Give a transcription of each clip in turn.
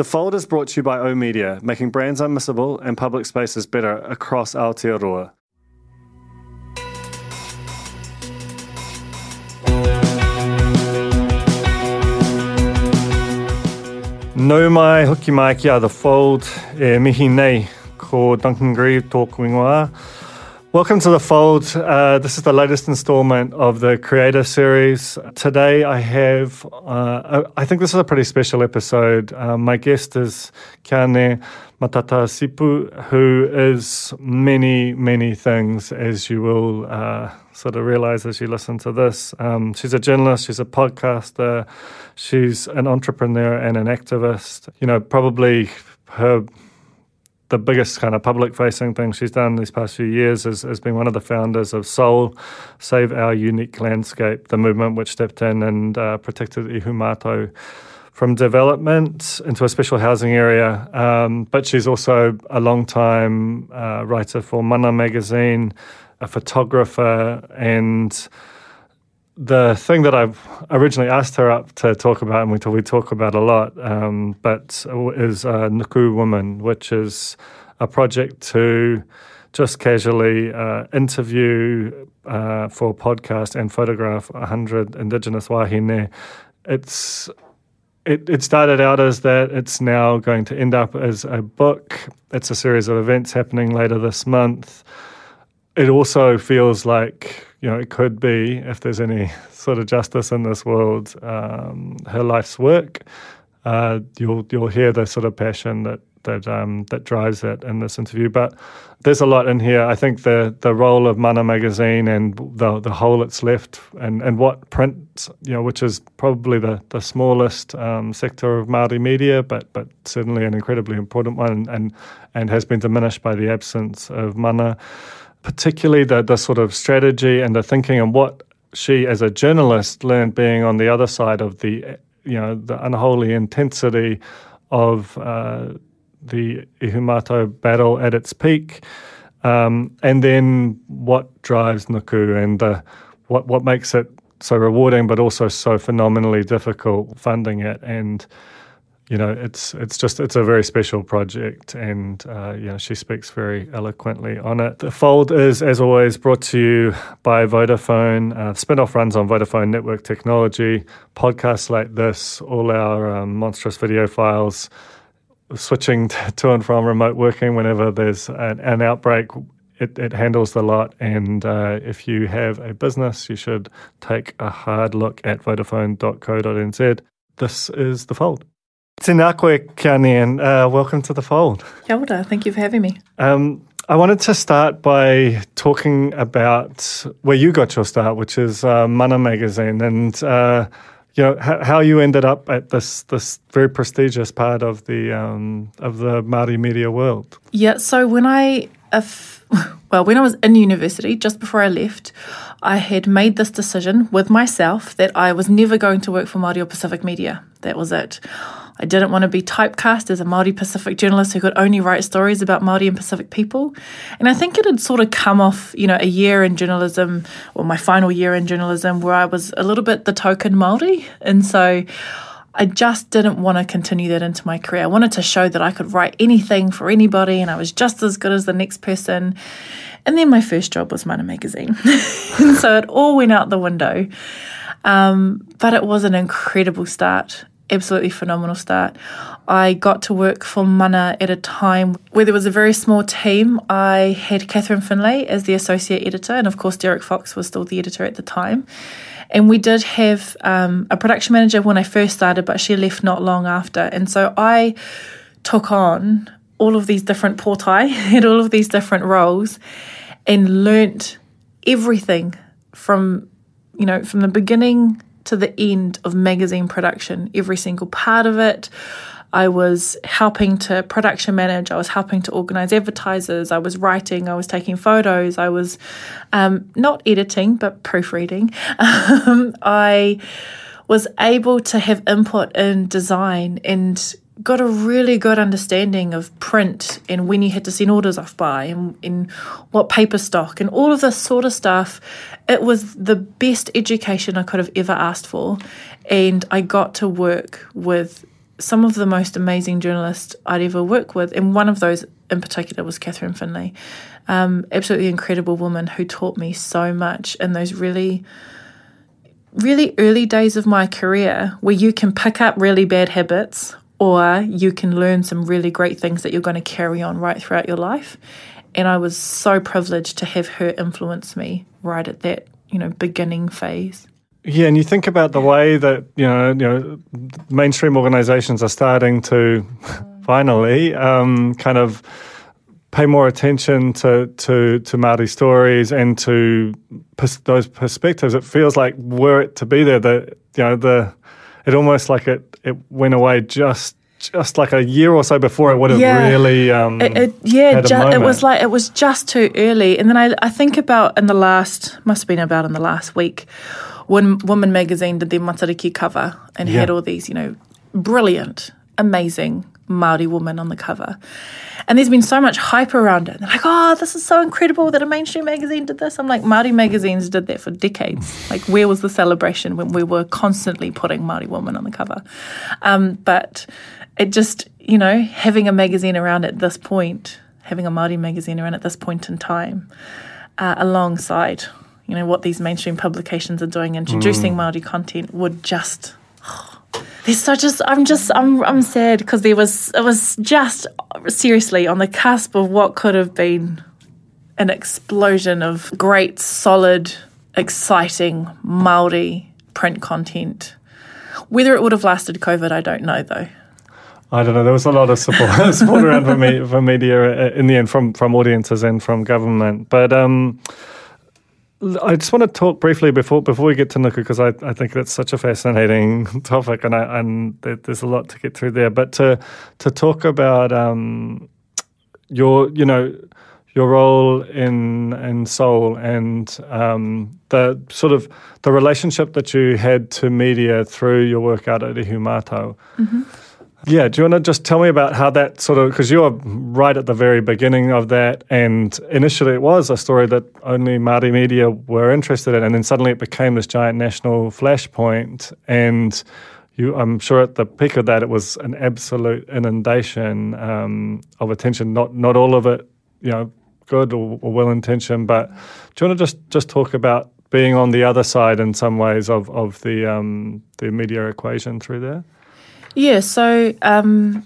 The Fold is brought to you by O Media, making brands unmissable and public spaces better across Aotearoa. No mai hoki mai ki a The Fold e mihi nei ko Duncan Grieve tōku ingoa. Welcome to The Fold. Uh, this is the latest installment of the Creator Series. Today I have, uh, I think this is a pretty special episode. Uh, my guest is Qiane Matata Sipu, who is many, many things, as you will uh, sort of realize as you listen to this. Um, she's a journalist, she's a podcaster, she's an entrepreneur and an activist. You know, probably her the biggest kind of public facing thing she's done these past few years is, has been one of the founders of Soul, Save Our Unique Landscape, the movement which stepped in and uh, protected Ihumātao from development into a special housing area. Um, but she's also a long time uh, writer for Mana magazine, a photographer, and the thing that I originally asked her up to talk about, and we talk, we talk about a lot, um, but is uh, Nuku Women, which is a project to just casually uh, interview uh, for podcast and photograph 100 Indigenous wahine. It's it, it started out as that. It's now going to end up as a book. It's a series of events happening later this month. It also feels like you know, it could be, if there's any sort of justice in this world, um, her life's work. Uh, you'll you'll hear the sort of passion that that um, that drives it in this interview. But there's a lot in here. I think the the role of Mana magazine and the the hole it's left, and, and what print, you know, which is probably the the smallest um, sector of Maori media, but but certainly an incredibly important one, and and has been diminished by the absence of Mana particularly the, the sort of strategy and the thinking and what she as a journalist learned being on the other side of the you know the unholy intensity of uh, the Ihumātao battle at its peak, um, and then what drives Nuku and the, what what makes it so rewarding, but also so phenomenally difficult funding it. And you know, it's it's just it's a very special project, and uh, you know she speaks very eloquently on it. The Fold is, as always, brought to you by Vodafone. Uh, Spinoff runs on Vodafone network technology. Podcasts like this, all our um, monstrous video files, switching to and from remote working whenever there's an, an outbreak. It, it, handles the lot, and uh, if you have a business, you should take a hard look at vodafone.co.nz. This is the Fold. Qiane, and uh, welcome to the fold. Kia ora, thank you for having me. Um, I wanted to start by talking about where you got your start, which is uh, Mana magazine, and uh, you know how, how, you ended up at this this very prestigious part of the um, of the Māori media world. Yeah, so when I well, when I was in university, just before I left, I had made this decision with myself that I was never going to work for Māori or Pacific Media. That was it. I didn't want to be typecast as a Māori Pacific journalist who could only write stories about Māori and Pacific people. And I think it had sort of come off, you know, a year in journalism, or my final year in journalism, where I was a little bit the token Māori. And so I just didn't want to continue that into my career. I wanted to show that I could write anything for anybody and I was just as good as the next person. And then my first job was Mana Magazine. and so it all went out the window. Um, but it was an incredible start absolutely phenomenal start. I got to work for Mana at a time where there was a very small team. I had Catherine Finlay as the associate editor, and of course, Derek Fox was still the editor at the time. And we did have um, a production manager when I first started, but she left not long after. And so I took on all of these different portai, and all of these different roles, and learnt everything from you know from the beginning to the end of magazine production, every single part of it. I was helping to production manage, I was helping to organize advertisers, I was writing, I was taking photos, I was um, not editing, but proofreading. Um, I was able to have input in design and got a really good understanding of print and when you had to send orders off by and, and what paper stock and all of this sort of stuff. It was the best education I could have ever asked for. And I got to work with some of the most amazing journalists I'd ever worked with. And one of those in particular was Catherine Finlay. Um, absolutely incredible woman who taught me so much in those really really early days of my career where you can pick up really bad habits or you can learn some really great things that you're going to carry on right throughout your life. And I was so privileged to have her influence me right at that, you know, beginning phase. Yeah, and you think about the way that you know, you know, mainstream organisations are starting to finally um, kind of pay more attention to to to Maori stories and to pers- those perspectives. It feels like were it to be there, that you know the it almost like it, it went away just just like a year or so before it would have Yeah. really um, It, it, yeah, ju- it was like it was just too early. And then I, I think about in the last must have been about in the last week when Woman magazine did their Matariki cover and Yeah. had all these, you know, brilliant, amazing Maori woman on the cover. And there's been so much hype around it. They're like, oh, this is so incredible that a mainstream magazine did this. I'm like, Maori magazines did that for decades. Like, where was the celebration when we were constantly putting Maori woman on the cover? Um, but it just, you know, having a magazine around at this point, having a Maori magazine around at this point in time, uh, alongside, you know, what these mainstream publications are doing, introducing Maori content would just there's so just I'm just I'm I'm sad because there was it was just seriously on the cusp of what could have been an explosion of great, solid, exciting Maori print content. Whether it would have lasted COVID, I don't know though. I don't know. There was a lot of support, support around for, me, for media uh, in the end from, from audiences and from government. But um, I just want to talk briefly before before we get to Nuku because I, I think that's such a fascinating topic and I, and there's a lot to get through there. But to to talk about um, your you know your role in in Soul and um, the sort of the relationship that you had to media through your work out at Ihumātao. Yeah, do you want to just tell me about how that sort of because you were right at the very beginning of that, and initially it was a story that only Māori media were interested in, and then suddenly it became this giant national flashpoint, and you, I'm sure at the peak of that it was an absolute inundation um, of attention. Not not all of it, you know, good or, or well intentioned, but do you want to just just talk about being on the other side in some ways of of the um, the media equation through there? Yeah, so um,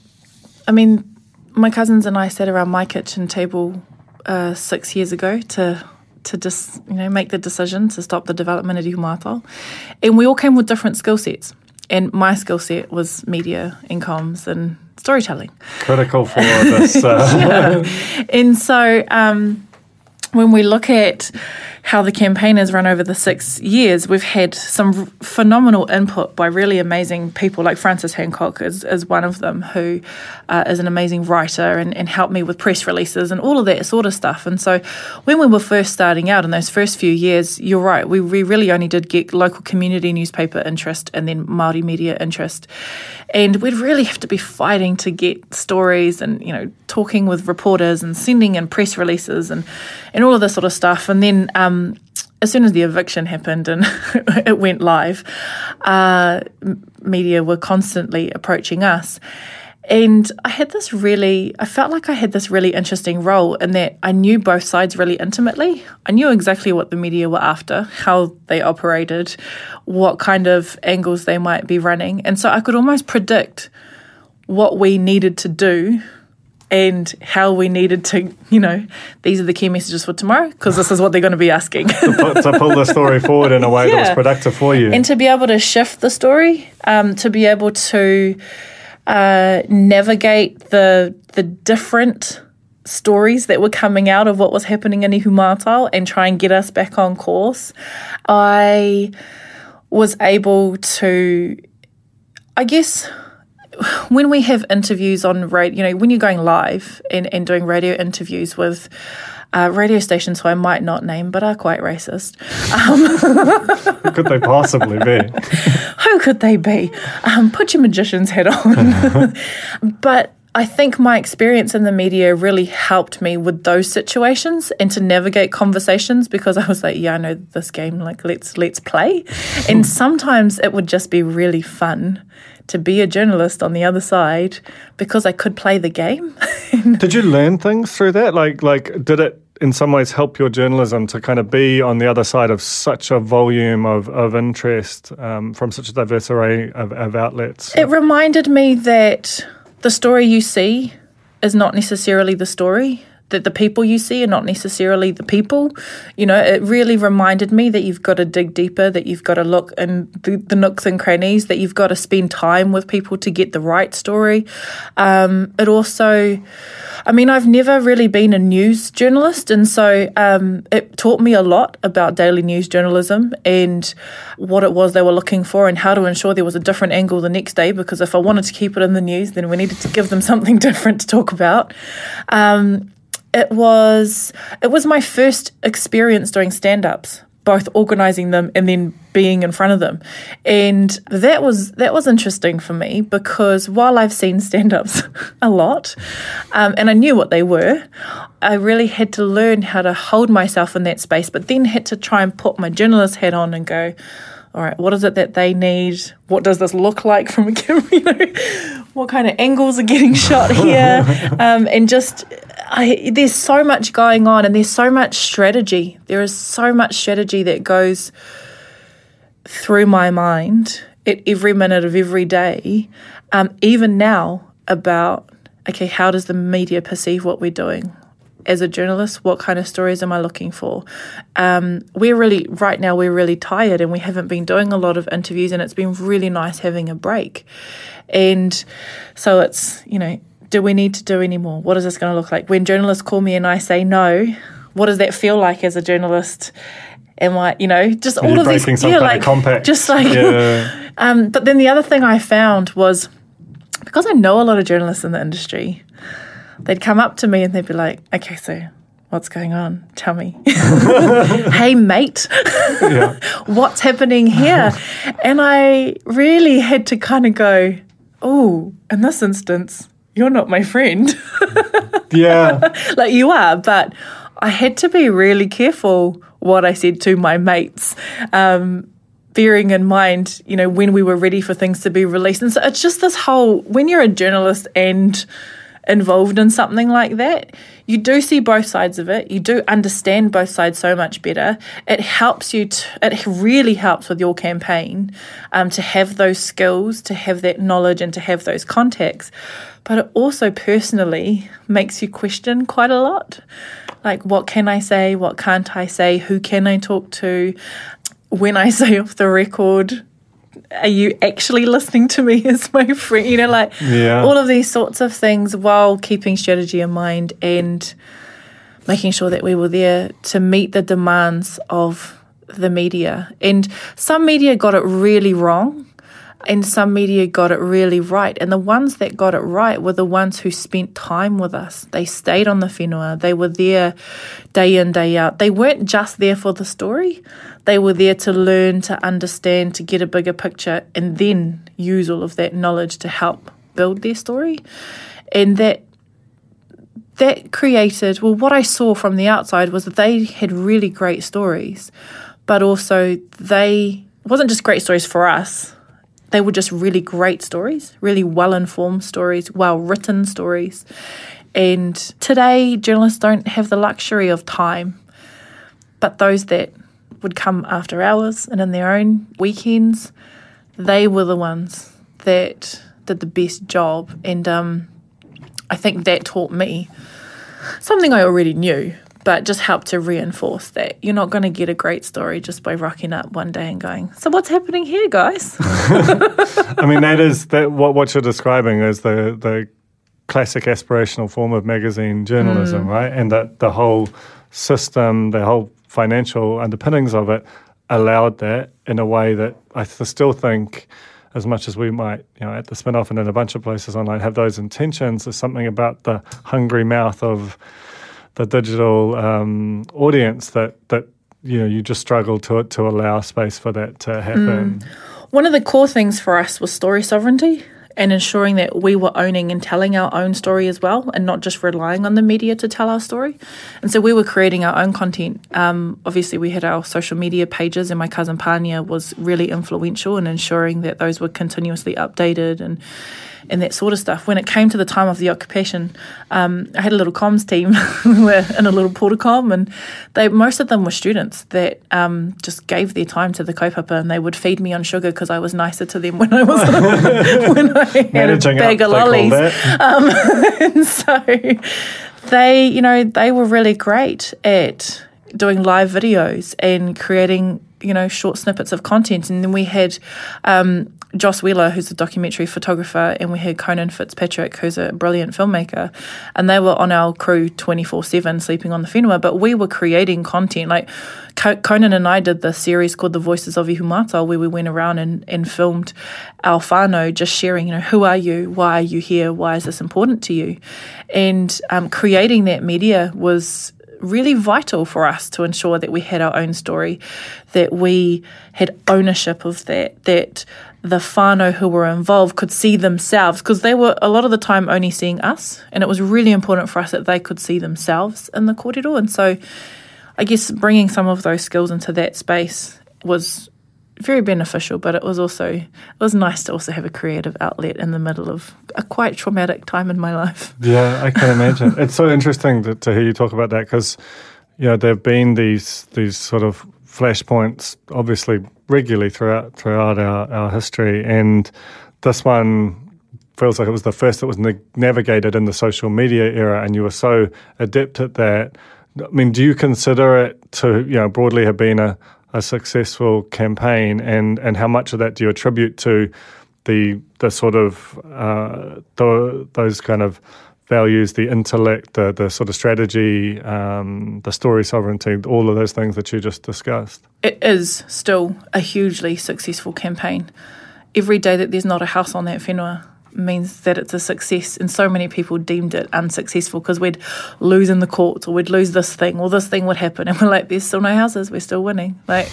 I mean, my cousins and I sat around my kitchen table uh, six years ago to to just you know make the decision to stop the development of Ihumātao, and we all came with different skill sets. And my skill set was media and comms and storytelling. critical for this. Uh, And so um, when we look at how the campaign has run over the six years, we've had some phenomenal input by really amazing people, like Frances Hancock is, is one of them, who uh, is an amazing writer and, and helped me with press releases and all of that sort of stuff. And so when we were first starting out in those first few years, you're right, we, we really only did get local community newspaper interest and then Māori media interest. And we'd really have to be fighting to get stories and, you know, talking with reporters and sending in press releases and, and all of this sort of stuff. And then um, as soon as the eviction happened and it went live, uh, media were constantly approaching us. And I had this really, I felt like I had this really interesting role in that I knew both sides really intimately. I knew exactly what the media were after, how they operated, what kind of angles they might be running. And so I could almost predict what we needed to do and how we needed to, you know, these are the key messages for tomorrow because this is what they're going to be asking. to, to pull the story forward in a way that was productive for you. and to be able to shift the story, um, to be able to uh, navigate the the different stories that were coming out of what was happening in Ihumātao and try and get us back on course. I was able to, I guess, when we have interviews on radio, you know, when you're going live and, and doing radio interviews with uh, radio stations who I might not name, but are quite racist. Um, Who could they possibly be? Who could they be? Um, put your magician's head on. but I think my experience in the media really helped me with those situations and to navigate conversations because I was like, yeah, I know this game, like let's let's play. and sometimes it would just be really fun to be a journalist on the other side because I could play the game. did you learn things through that? Like like did it in some ways help your journalism to kind of be on the other side of such a volume of, of interest um, from such a diverse array of, of outlets? It reminded me that the story you see is not necessarily the story that the people you see are not necessarily the people. You know, it really reminded me that you've got to dig deeper, that you've got to look in the, the nooks and crannies, that you've got to spend time with people to get the right story. Um, it also, I mean, I've never really been a news journalist, and so um, it taught me a lot about daily news journalism and what it was they were looking for and how to ensure there was a different angle the next day. Because if I wanted to keep it in the news, then we needed to give them something different to talk about. Um, it was it was my first experience doing stand-ups both organizing them and then being in front of them. And that was that was interesting for me because while i've seen stand-ups a lot um, and i knew what they were i really had to learn how to hold myself in that space but then had to try and put my journalist hat on and go all right, what is it that they need? What does this look like from a camera? You know, what kind of angles are getting shot here? um, and just, I, there's so much going on and there's so much strategy. There is so much strategy that goes through my mind at every minute of every day, um, even now, about okay, how does the media perceive what we're doing? As a journalist, what kind of stories am I looking for? Um, we're really, right now, we're really tired and we haven't been doing a lot of interviews, and it's been really nice having a break. And so it's, you know, do we need to do any more? What is this going to look like? When journalists call me and I say no, what does that feel like as a journalist? Am I, you know, just all of these, yeah, like, compact. just like, yeah. um, but then the other thing I found was because I know a lot of journalists in the industry, they'd come up to me and they'd be like, okay, so what's going on? Tell me. hey, mate, what's happening here? And I really had to kind of go, oh, in this instance, you're not my friend. yeah. like you are, but I had to be really careful what I said to my mates. Um, bearing in mind, you know, when we were ready for things to be released. And so it's just this whole when you're a journalist and involved in something like that, you do see both sides of it. You do understand both sides so much better. It helps you, to, it really helps with your campaign um, to have those skills, to have that knowledge, and to have those contacts. But it also personally makes you question quite a lot. Like, what can I say? What can't I say? Who can I talk to? When I say off the record, are you actually listening to me as my friend? You know, like yeah. all of these sorts of things while keeping strategy in mind and making sure that we were there to meet the demands of the media. And some media got it really wrong and some media got it really right. And the ones that got it right were the ones who spent time with us. They stayed on the whenua. They were there day in, day out. They weren't just there for the story. They were there to learn, to understand, to get a bigger picture, and then use all of that knowledge to help build their story. And that that created well what I saw from the outside was that they had really great stories, but also they wasn't just great stories for us they were just really great stories, really well informed stories, well written stories. And today, journalists don't have the luxury of time, but those that would come after hours and in their own weekends, they were the ones that did the best job. And um, I think that taught me something I already knew, but just helped to reinforce that you're not going to get a great story just by rocking up one day and going, "So what's happening here, guys?" I mean, that is that what what you're describing is the the classic aspirational form of magazine journalism, mm. right? And that the whole system, the whole financial underpinnings of it allowed that in a way that I still think, as much as we might, you know, at the Spinoff and in a bunch of places online have those intentions, there's something about the hungry mouth of the digital um, audience that, that you know you just struggle to to allow space for that to happen. Mm. One of the core things for us was story sovereignty and ensuring that we were owning and telling our own story as well and not just relying on the media to tell our story. And so we were creating our own content. Um, obviously, we had our social media pages, and my cousin Pania was really influential in ensuring that those were continuously updated and and that sort of stuff. When it came to the time of the occupation, um, I had a little comms team we were in a little portacom, and they most of them were students that um, just gave their time to the kaupapa, and they would feed me on sugar because I was nicer to them when I was when I had Managing a bag up, of lollies. Um, and so they, you know, they were really great at doing live videos and creating you know short snippets of content and then we had um, Joss Wheeler, who's a documentary photographer, and we had Conan Fitzpatrick, who's a brilliant filmmaker, and they were on our crew 24 7 sleeping on the whenua, but we were creating content. Like Conan and I did this series called The Voices of Ihumātao, where we went around and, and filmed our just sharing, you know, who are you? Why are you here? Why is this important to you? And um, creating that media was really vital for us to ensure that we had our own story, that we had ownership of that, that the whānau who were involved could see themselves because they were a lot of the time only seeing us and it was really important for us that they could see themselves in the kōrero and so I guess bringing some of those skills into that space was very beneficial but it was also it was nice to also have a creative outlet in the middle of a quite traumatic time in my life. Yeah I can imagine. It's so interesting to, to hear you talk about that because you know there have been these these sort of flashpoints obviously regularly throughout throughout our, our history, and this one feels like it was the first that was na- navigated in the social media era, and you were so adept at that. I mean, do you consider it to you know broadly have been a, a successful campaign, and and how much of that do you attribute to the the sort of uh, the, those kind of values, the intellect, the, the sort of strategy, um, the story sovereignty, all of those things that you just discussed? It is still a hugely successful campaign. Every day that there's not a house on that whenua, means that it's a success. And so many people deemed it unsuccessful because we'd lose in the courts or we'd lose this thing or this thing would happen. And we're like, there's still no houses, we're still winning. Like,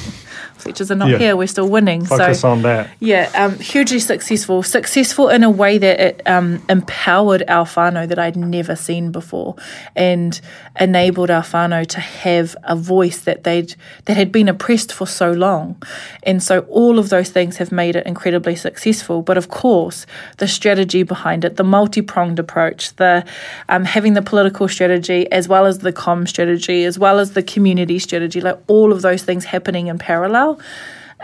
features are not yeah. here, we're still winning. Focus so, on that. Yeah, um, hugely successful. Successful in a way that it um, empowered our whānau that I'd never seen before and enabled our whānau to have a voice that they'd that had been oppressed for so long. And so all of those things have made it incredibly successful. But of course, the strategy strategy behind it, the multi pronged approach, the um, having the political strategy as well as the com strategy, as well as the community strategy, like all of those things happening in parallel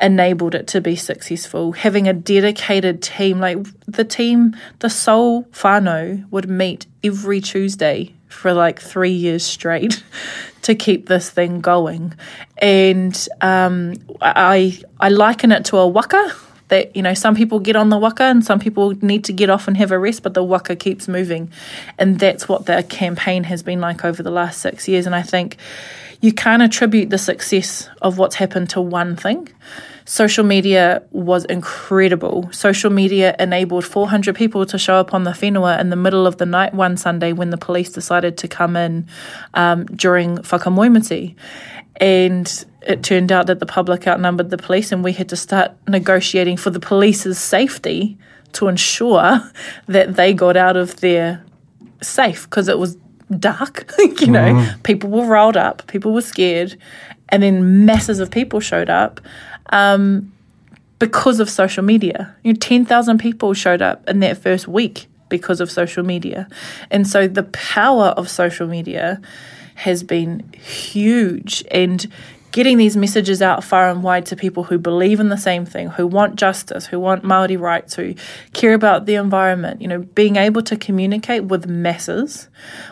enabled it to be successful. Having a dedicated team, like the team, the SOUL whānau would meet every Tuesday for like three years straight to keep this thing going. And um, I I liken it to a waka that you know some people get on the waka and some people need to get off and have a rest but the waka keeps moving. And that's what the campaign has been like over the last 6 years. And I think you can't attribute the success of what's happened to one thing social media was incredible. Social media enabled 400 people to show up on the whenua in the middle of the night one Sunday when the police decided to come in um, during whakamoemiti. And it turned out that the public outnumbered the police, and we had to start negotiating for the police's safety to ensure that they got out of there safe because it was dark. you know, mm. people were rolled up, people were scared, and then masses of people showed up. Um, because of social media. You know, 10,000 people showed up in that first week because of social media. And so the power of social media has been huge. And getting these messages out far and wide to people who believe in the same thing, who want justice, who want Maori rights, who care about the environment, you know, being able to communicate with masses.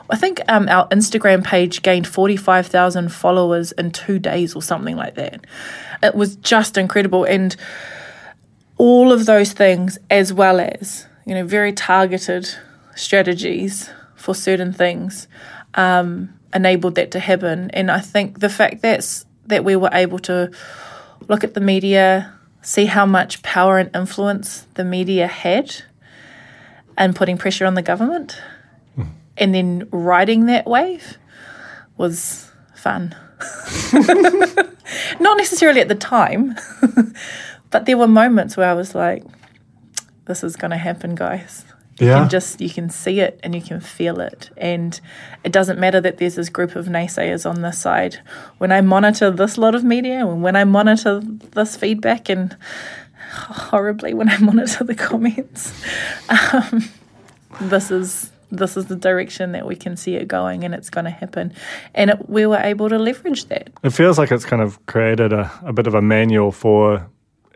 I think um, our Instagram page gained 45,000 followers in two days or something like that. It was just incredible. And all of those things, as well as, you know, very targeted strategies for certain things, um, enabled that to happen. And I think the fact that's that we were able to look at the media, see how much power and influence the media had and putting pressure on the government. Mm. And then riding that wave was fun. Not necessarily at the time, but there were moments where I was like, this is going to happen, guys. You yeah. can just you can see it and you can feel it. And it doesn't matter that there's this group of naysayers on this side. When I monitor this lot of media and when I monitor this feedback and horribly when I monitor the comments, um, this is this is the direction that we can see it going and it's going to happen. And it, we were able to leverage that. It feels like it's kind of created a, a bit of a manual for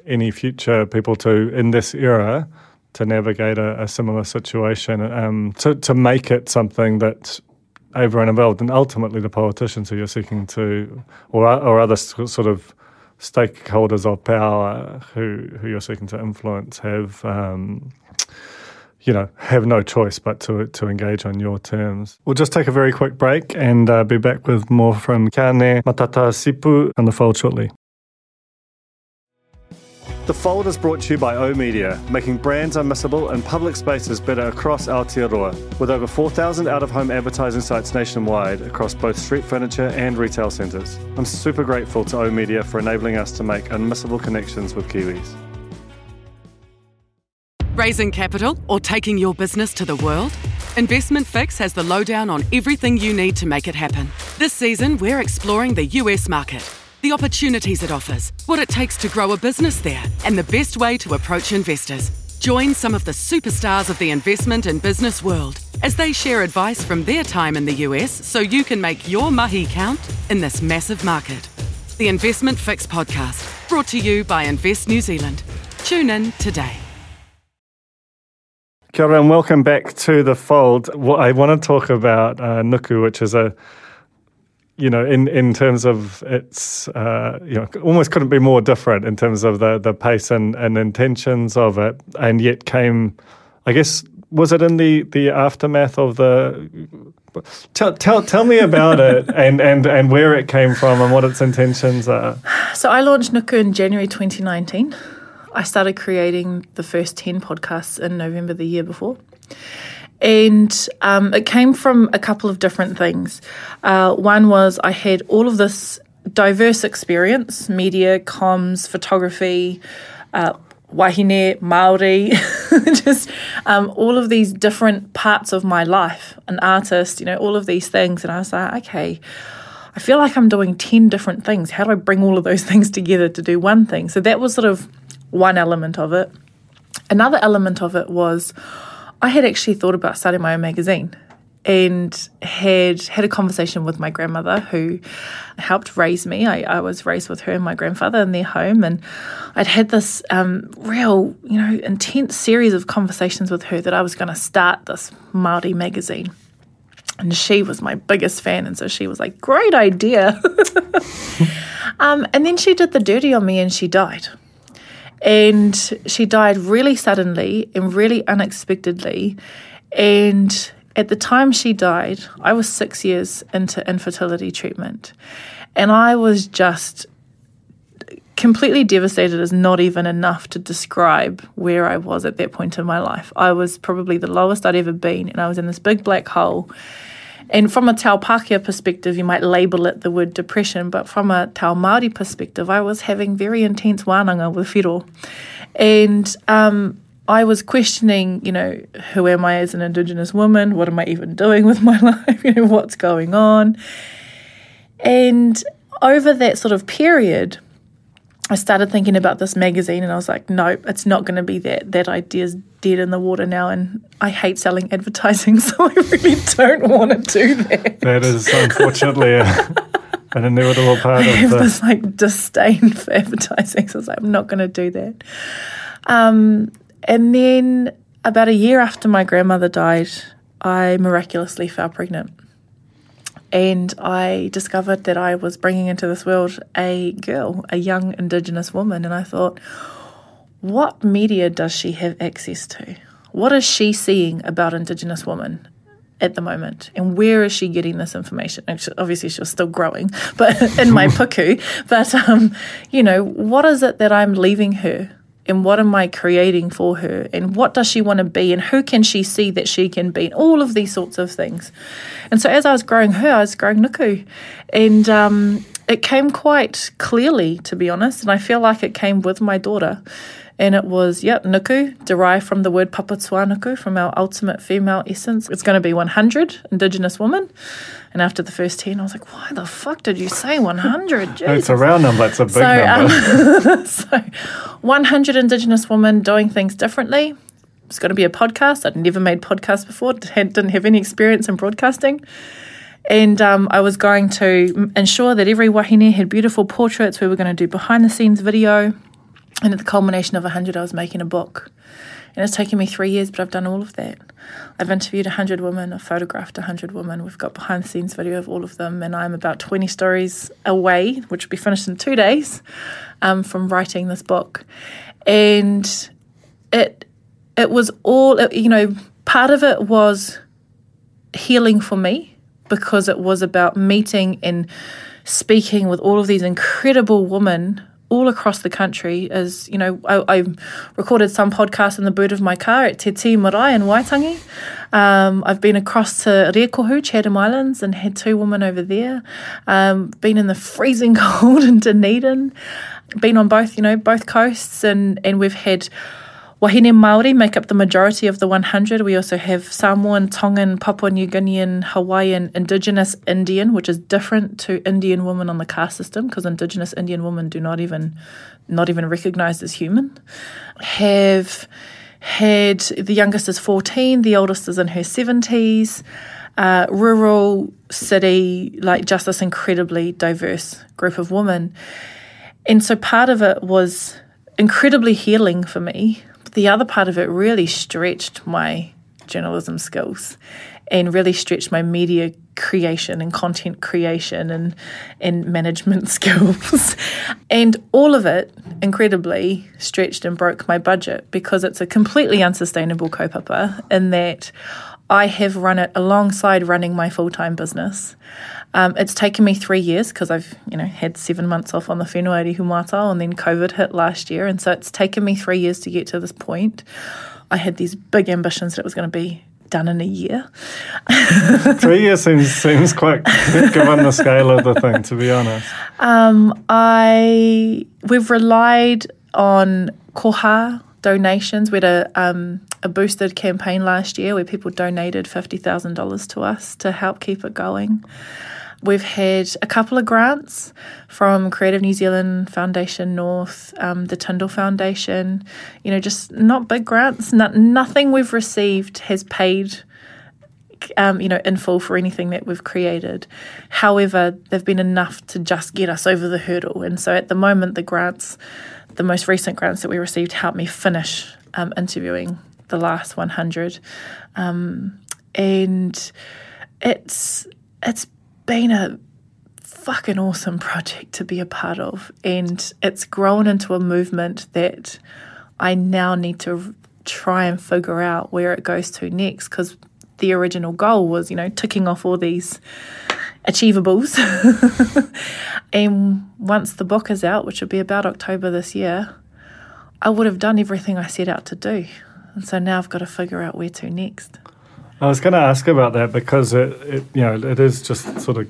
any future people to, in this era, to navigate a, a similar situation, um, to, to make it something that everyone involved, and ultimately the politicians who you're seeking to, or, or other sort of stakeholders of power who, who you're seeking to influence have um, you know, have no choice but to to engage on your terms. We'll just take a very quick break and uh, be back with more from Qiane Matata Sipu on the fold shortly. The Fold is brought to you by O Media, making brands unmissable and public spaces better across Aotearoa, with over 4,000 out of home advertising sites nationwide across both street furniture and retail centres. I'm super grateful to O Media for enabling us to make unmissable connections with Kiwis. Raising capital or taking your business to the world? Investment Fix has the lowdown on everything you need to make it happen. This season, we're exploring the US market, the opportunities it offers, what it takes to grow a business there, and the best way to approach investors. Join some of the superstars of the investment and business world as they share advice from their time in the US so you can make your mahi count in this massive market. The Investment Fix podcast, brought to you by Invest New Zealand. Tune in today. Kia ora and welcome back to the fold. I want to talk about uh, Nuku, which is a, you know, in, in terms of its, uh, you know, almost couldn't be more different in terms of the, the pace and, and intentions of it, and yet came, I guess, was it in the, the aftermath of the? Tell, tell, tell me about it and, and, and where it came from and what its intentions are. So I launched Nuku in January 2019. I started creating the first 10 podcasts in November the year before. And um, it came from a couple of different things. Uh, one was I had all of this diverse experience media, comms, photography, uh, wahine, Maori, just um, all of these different parts of my life, an artist, you know, all of these things. And I was like, okay, I feel like I'm doing 10 different things. How do I bring all of those things together to do one thing? So that was sort of one element of it. Another element of it was I had actually thought about starting my own magazine and had had a conversation with my grandmother who helped raise me. I, I was raised with her and my grandfather in their home, and I'd had this um, real, you know, intense series of conversations with her that I was going to start this Maori magazine. And she was my biggest fan, and so she was like, "Great idea." um, and then she did the dirty on me, and she died. And she died really suddenly and really unexpectedly. And at the time she died, I was six years into infertility treatment. And I was just completely devastated is not even enough to describe where I was at that point in my life. I was probably the lowest I'd ever been, and I was in this big black hole. And from a Pākehā perspective, you might label it the word depression, but from a Te Māori perspective, I was having very intense wānanga with whiro. And um, I was questioning, you know, who am I as an Indigenous woman? What am I even doing with my life? You know, what's going on? And over that sort of period, I started thinking about this magazine and I was like, nope, it's not going to be that. That idea's dead in the water now. And I hate selling advertising, so I really don't want to do that. That is unfortunately a, an inevitable part I of have this like disdain for advertising. So I was like, I'm not going to do that. Um, and then about a year after my grandmother died, I miraculously fell pregnant and I discovered that I was bringing into this world a girl, a young Indigenous woman. And I thought, what media does she have access to? What is she seeing about Indigenous women? at the moment? And where is she getting this information? Actually, obviously she was still growing but in my puku. But um, you know what is it that i'm leaving her? And what am i creating for her? And what does she want to be? And who can she see that she can be? All of these sorts of things. And so as i was growing her i was growing nuku. And um, it came quite clearly to be honest. And i feel like it came with my daughter and it was, yep, nuku, derived from the word Papatūānuku, from our ultimate female essence. It's going to be 100 Indigenous women. And after the first 10, I was like, why the fuck did you say 100? Jesus. It's a round number, it's a big So, number. um, so 100 Indigenous women doing things differently. It's going to be a podcast. I'd never made podcasts before, didn't have any experience in broadcasting. And um, I was going to ensure that every wahine had beautiful portraits. We were going to do behind the scenes video. And at the culmination of 100, I was making a book. And it's taken me three years, but I've done all of that. I've interviewed 100 women, I've photographed 100 women. We've got behind the scenes video of all of them. And I'm about 20 stories away, which will be finished in two days, um, from writing this book. And it, it was all, you know, part of it was healing for me because it was about meeting and speaking with all of these incredible women all across the country as you know I, I recorded some podcasts in the boot of my car at Te Tii Marae in Waitangi. Um, I've been across to Rekohu, Chatham Islands and had two women over there. Um, been in the freezing cold in Dunedin. Been on both you know both coasts and and we've had Wahine Maori make up the majority of the 100. We also have Samoan, Tongan, Papua New Guinean, Hawaiian, Indigenous Indian, which is different to Indian women on the caste system because Indigenous Indian women do not even not even recognized as human. Have had the youngest is 14, the oldest is in her 70s. Uh, rural, city, like just this incredibly diverse group of women. And so part of it was incredibly healing for me. The other part of it really stretched my journalism skills and really stretched my media creation and content creation and and management skills. and all of it incredibly stretched and broke my budget because it's a completely unsustainable kaupapa in that I have run it alongside running my full-time business. Um, it's taken me three years because I've, you know, had seven months off on the whenua Rihu Mātao and then COVID hit last year. And so it's taken me three years to get to this point. I had these big ambitions that it was going to be done in a year. Three years seems seems quite quick given the scale of the thing, to be honest. Um, I we've relied on koha donations. We had a um, a boosted campaign last year where people donated fifty thousand dollars to us to help keep it going. We've had a couple of grants from Creative New Zealand Foundation North, um, the Tindall Foundation. You know, just not big grants. Not, nothing we've received has paid um, you know, in full for anything that we've created. However, they've been enough to just get us over the hurdle. And so at the moment, the grants, the most recent grants that we received, helped me finish um, interviewing the last 100. Um, and it's it's been a fucking awesome project to be a part of. And it's grown into a movement that I now need to try and figure out where it goes to next because the original goal was, you know, ticking off all these achievables. and once the book is out, which will be about October this year, I would have done everything I set out to do. And so now I've got to figure out where to next. I was going to ask about that because it, it, you know, it is just sort of,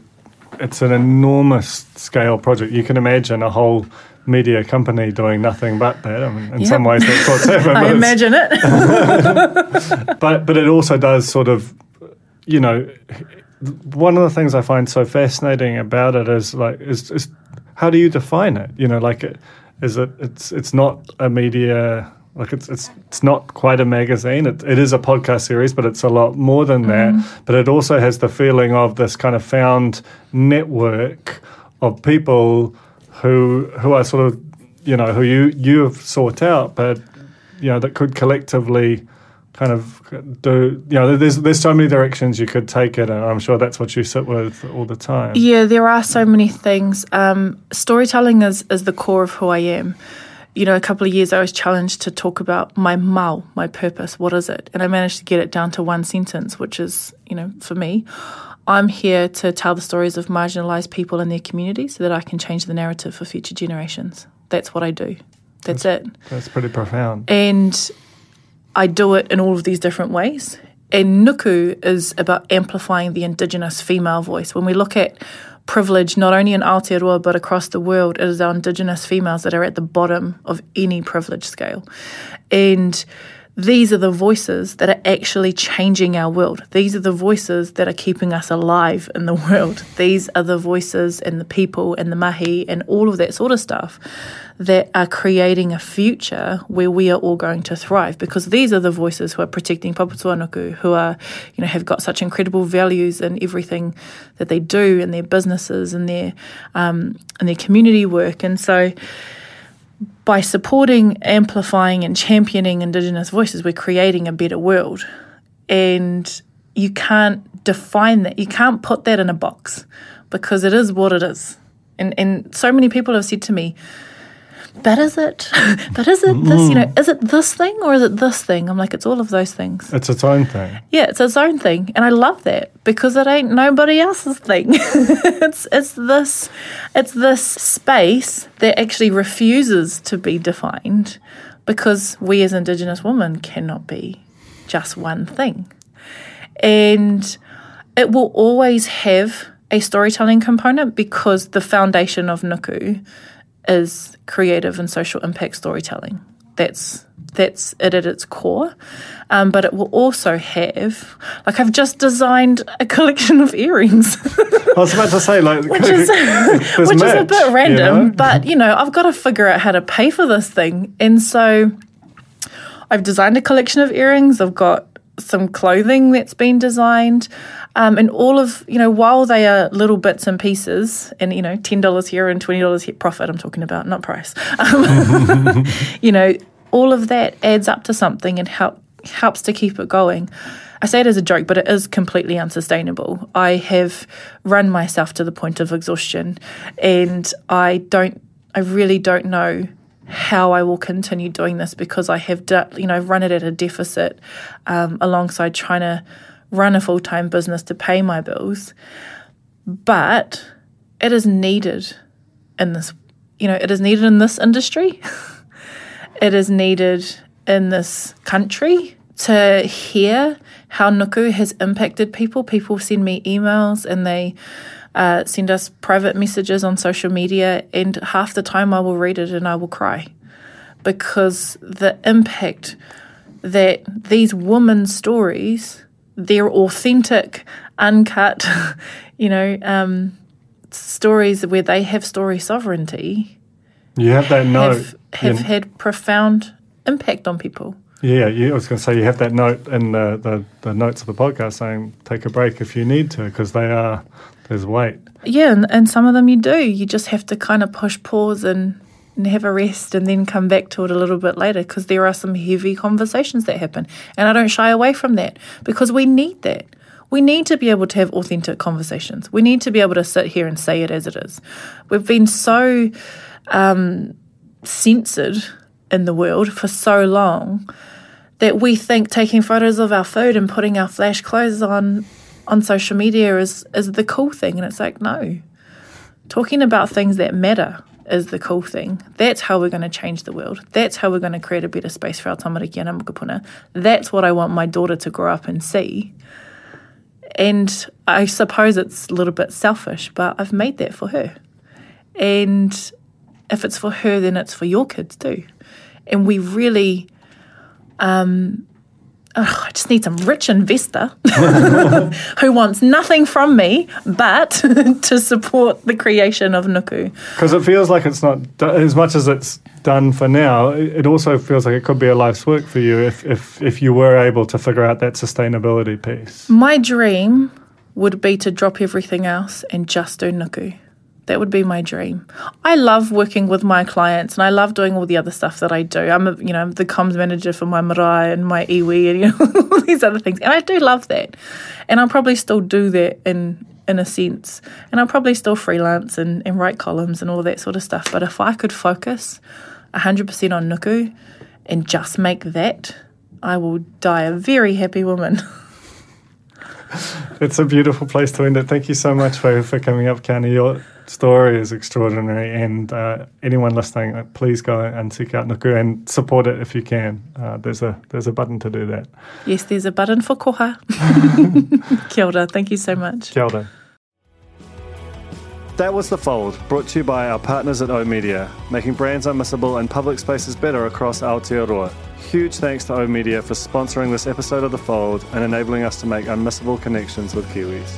it's an enormous scale project. You can imagine a whole media company doing nothing but that. I mean, in Yep. some ways, that's what's happened. I imagine it. but but it also does sort of you know one of the things I find so fascinating about it is like is, is how do you define it you know like it, is it it's it's not a media like it's it's it's not quite a magazine it, it is a podcast series but it's a lot more than that but it also has the feeling of this kind of found network of people who who are sort of you know who you you have sought out but you know that could collectively kind of do you know there's there's so many directions you could take it and I'm sure that's what you sit with all the time. Yeah, there are so many things. Um, storytelling is, is the core of who I am. You know, a couple of years I was challenged to talk about my mau, my purpose. What is it? And I managed to get it down to one sentence, which is, you know, for me, I'm here to tell the stories of marginalized people in their community so that I can change the narrative for future generations. That's what I do. That's, That's it. That's pretty profound. And I do it in all of these different ways. And Nuku is about amplifying the Indigenous female voice. When we look at privilege, not only in Aotearoa but across the world, it is our Indigenous females that are at the bottom of any privilege scale. And these are the voices that are actually changing our world. These are the voices that are keeping us alive in the world. These are the voices and the people and the mahi and all of that sort of stuff that are creating a future where we are all going to thrive because these are the voices who are protecting Papatūānuku, who are, you know, have got such incredible values in everything that they do in their businesses and their um, and their community work. And so by supporting, amplifying, and championing Indigenous voices, we're creating a better world. And you can't define that, you can't put that in a box because it is what it is. And, and so many people have said to me, but is it, but is it this, you know, is it this thing or is it this thing? I'm like, it's all of those things. It's its own thing. Yeah, it's its own thing. And I love that because it ain't nobody else's thing. it's it's this it's this space that actually refuses to be defined because we as Indigenous women cannot be just one thing. And it will always have a storytelling component because the foundation of Nuku is creative and social impact storytelling. That's that's it at its core. Um, but it will also have, like, I've just designed a collection of earrings. I was about to say, like, which is, which is a bit random, you know? but you know, I've got to figure out how to pay for this thing. And so I've designed a collection of earrings. I've got some clothing that's been designed. Um, and all of, you know, while they are little bits and pieces, and, you know, $10 here and $20 here, profit I'm talking about, not price, um, you know, all of that adds up to something and help, helps to keep it going. I say it as a joke, but it is completely unsustainable. I have run myself to the point of exhaustion, and I don't, I really don't know how I will continue doing this because I have, you know, run it at a deficit um, alongside trying to run a full time business to pay my bills. But it is needed in this, you know, it is needed in this industry. it is needed in this country to hear how Nuku has impacted people. People send me emails and they uh, send us private messages on social media, and half the time I will read it and I will cry because the impact that these women's stories their authentic, uncut, you know, um, stories where they have story sovereignty. You have that note. Have, have yeah. had profound impact on people. Yeah, yeah, I was going to say you have that note in the, the, the notes of the podcast saying take a break if you need to because they are there's weight. Yeah, and, and some of them you do. You just have to kind of push pause and and have a rest and then come back to it a little bit later because there are some heavy conversations that happen. And I don't shy away from that because we need that. We need to be able to have authentic conversations. We need to be able to sit here and say it as it is. We've been so um, censored in the world for so long that we think taking photos of our food and putting our flash clothes on on social media is is the cool thing and it's like no talking about things that matter is the cool thing. That's how we're going to change the world. That's how we're going to create a better space for our tamariki and. That's what I want my daughter to grow up and see. And I suppose it's a little bit selfish, but I've made that for her. And if it's for her, then it's for your kids too. And we really um, oh, I just need some rich investor who wants nothing from me but to support the creation of Nuku. Because it feels like it's not, as much as it's done for now, it also feels like it could be a life's work for you if, if, if you were able to figure out that sustainability piece. My dream would be to drop everything else and just do Nuku. That would be my dream. I love working with my clients and I love doing all the other stuff that I do. I'm a, you know, the comms manager for my marae and my iwi and you know all these other things. And I do love that. And I'll probably still do that in in a sense. And I'll probably still freelance and, and write columns and all that sort of stuff. But if I could focus 100% on nuku and just make that, I will die a very happy woman. it's a beautiful place to end it. Thank you so much for, for coming up, Qiane. Your story is extraordinary, and uh, anyone listening, uh, please go and seek out Nuku and support it if you can. Uh, there's a there's a button to do that. Yes, there's a button for koha. Kia ora. Thank you so much. Kia ora. That was The Fold, brought to you by our partners at oOh!media, making brands unmissable and public spaces better across Aotearoa. Huge thanks to oOh!media for sponsoring this episode of The Fold and enabling us to make unmissable connections with Kiwis.